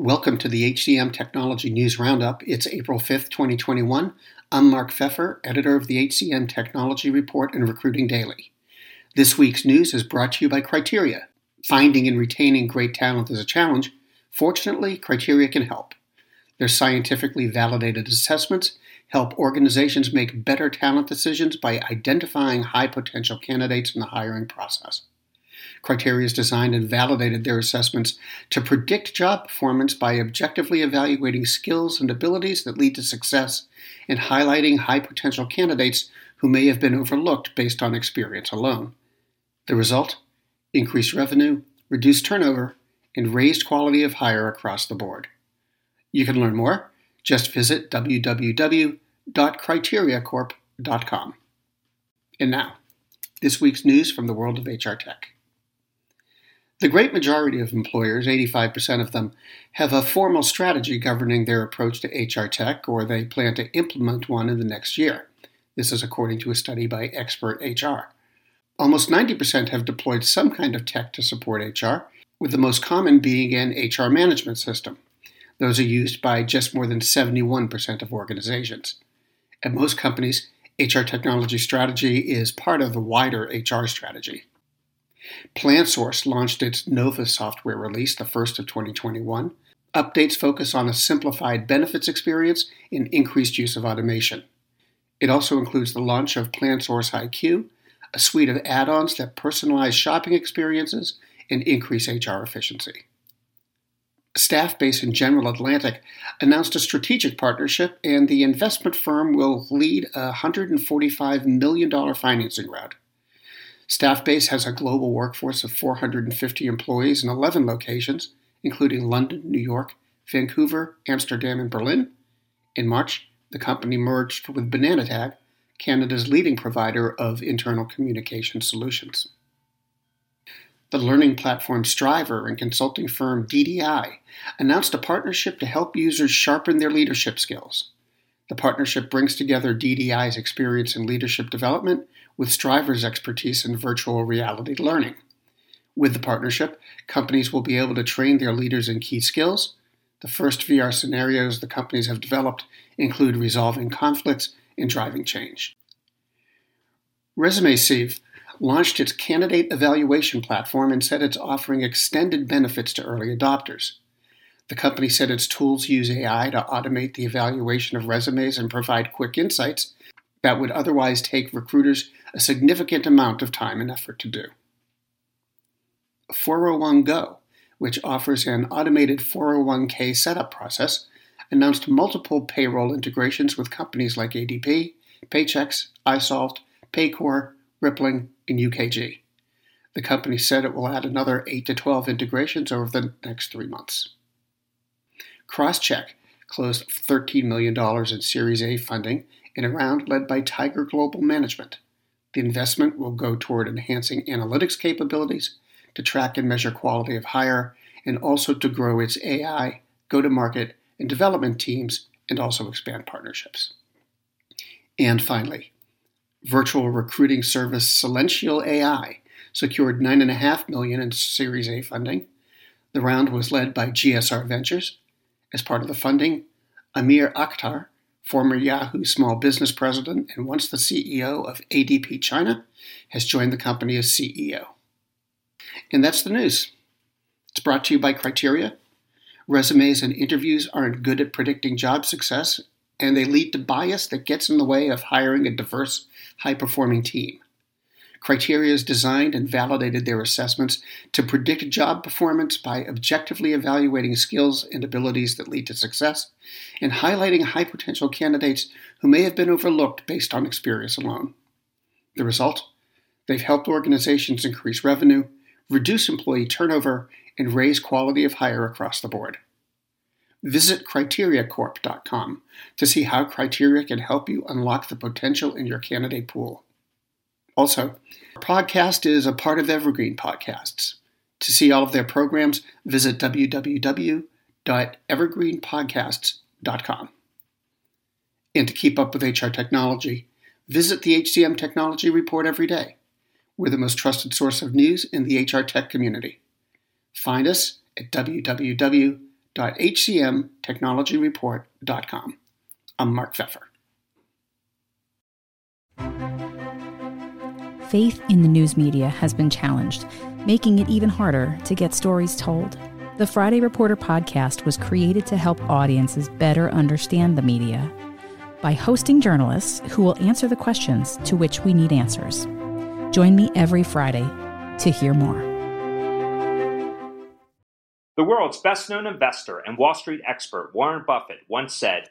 Welcome to the HCM Technology News Roundup. It's April 5th, 2021. I'm Mark Feffer, editor of the HCM Technology Report and Recruiting Daily. This week's news is brought to you by Criteria. Finding and retaining great talent is a challenge. Fortunately, Criteria can help. Their scientifically validated assessments help organizations make better talent decisions by identifying high potential candidates in the hiring process. Criteria has designed and validated their assessments to predict job performance by objectively evaluating skills and abilities that lead to success and highlighting high potential candidates who may have been overlooked based on experience alone. The result? Increased revenue, reduced turnover, and raised quality of hire across the board. You can learn more. Just visit www.criteriacorp.com. And now, this week's news from the world of HR tech. The great majority of employers, 85% of them, have a formal strategy governing their approach to HR tech, or they plan to implement one in the next year. This is according to a study by XpertHR. Almost 90% have deployed some kind of tech to support HR, with the most common being an HR management system. Those are used by just more than 71% of organizations. At most companies, HR technology strategy is part of the wider HR strategy. PlanSource launched its Nova software release, the first of 2021. Updates focus on a simplified benefits experience and increased use of automation. It also includes the launch of PlanSource IQ, a suite of add ons that personalize shopping experiences and increase HR efficiency. Staffbase and General Atlantic announced a strategic partnership, and the investment firm will lead a $145 million financing round. Staffbase has a global workforce of 450 employees in 11 locations, including London, New York, Vancouver, Amsterdam, and Berlin. In March, the company merged with Bananatag, Canada's leading provider of internal communication solutions. The learning platform Strivr and consulting firm DDI announced a partnership to help users sharpen their leadership skills. The partnership brings together DDI's experience in leadership development with Strivr's expertise in virtual reality learning. With the partnership, companies will be able to train their leaders in key skills. The first VR scenarios the companies have developed include resolving conflicts and driving change. ResumeSieve launched its candidate evaluation platform and said it's offering extended benefits to early adopters. The company said its tools use AI to automate the evaluation of resumes and provide quick insights that would otherwise take recruiters a significant amount of time and effort to do. 401go, which offers an automated 401k setup process, announced multiple payroll integrations with companies like ADP, Paychex, iSolved, Paycor, Rippling, and UKG. The company said it will add another 8 to 12 integrations over the next three months. Crosschq closed $13 million in Series A funding in a round led by Tiger Global Management. The investment will go toward enhancing analytics capabilities to track and measure quality of hire and also to grow its AI, go to market, and development teams and also expand partnerships. And finally, virtual recruiting service Celential AI secured 9.5 million in Series A funding. The round was led by GSR Ventures. As part of the funding, Amir Akhtar former Yahoo small business president and once the CEO of ADP China, has joined the company as CEO. And that's the news. It's brought to you by Criteria. Resumes and interviews aren't good at predicting job success, and they lead to bias that gets in the way of hiring a diverse, high performing team. Criteria has designed and validated their assessments to predict job performance by objectively evaluating skills and abilities that lead to success and highlighting high potential candidates who may have been overlooked based on experience alone. The result? They've helped organizations increase revenue, reduce employee turnover, and raise quality of hire across the board. Visit criteriacorp.com to see how Criteria can help you unlock the potential in your candidate pool. Also, our podcast is a part of Evergreen Podcasts. To see all of their programs, visit www.evergreenpodcasts.com. And to keep up with HR technology, visit the HCM Technology Report every day. We're the most trusted source of news in the HR tech community. Find us at www.hcmtechnologyreport.com. I'm Mark Feffer. Faith in the news media has been challenged, making it even harder to get stories told. The Friday Reporter podcast was created to help audiences better understand the media by hosting journalists who will answer the questions to which we need answers. Join me every Friday to hear more. The world's best known investor and Wall Street expert Warren Buffett once said,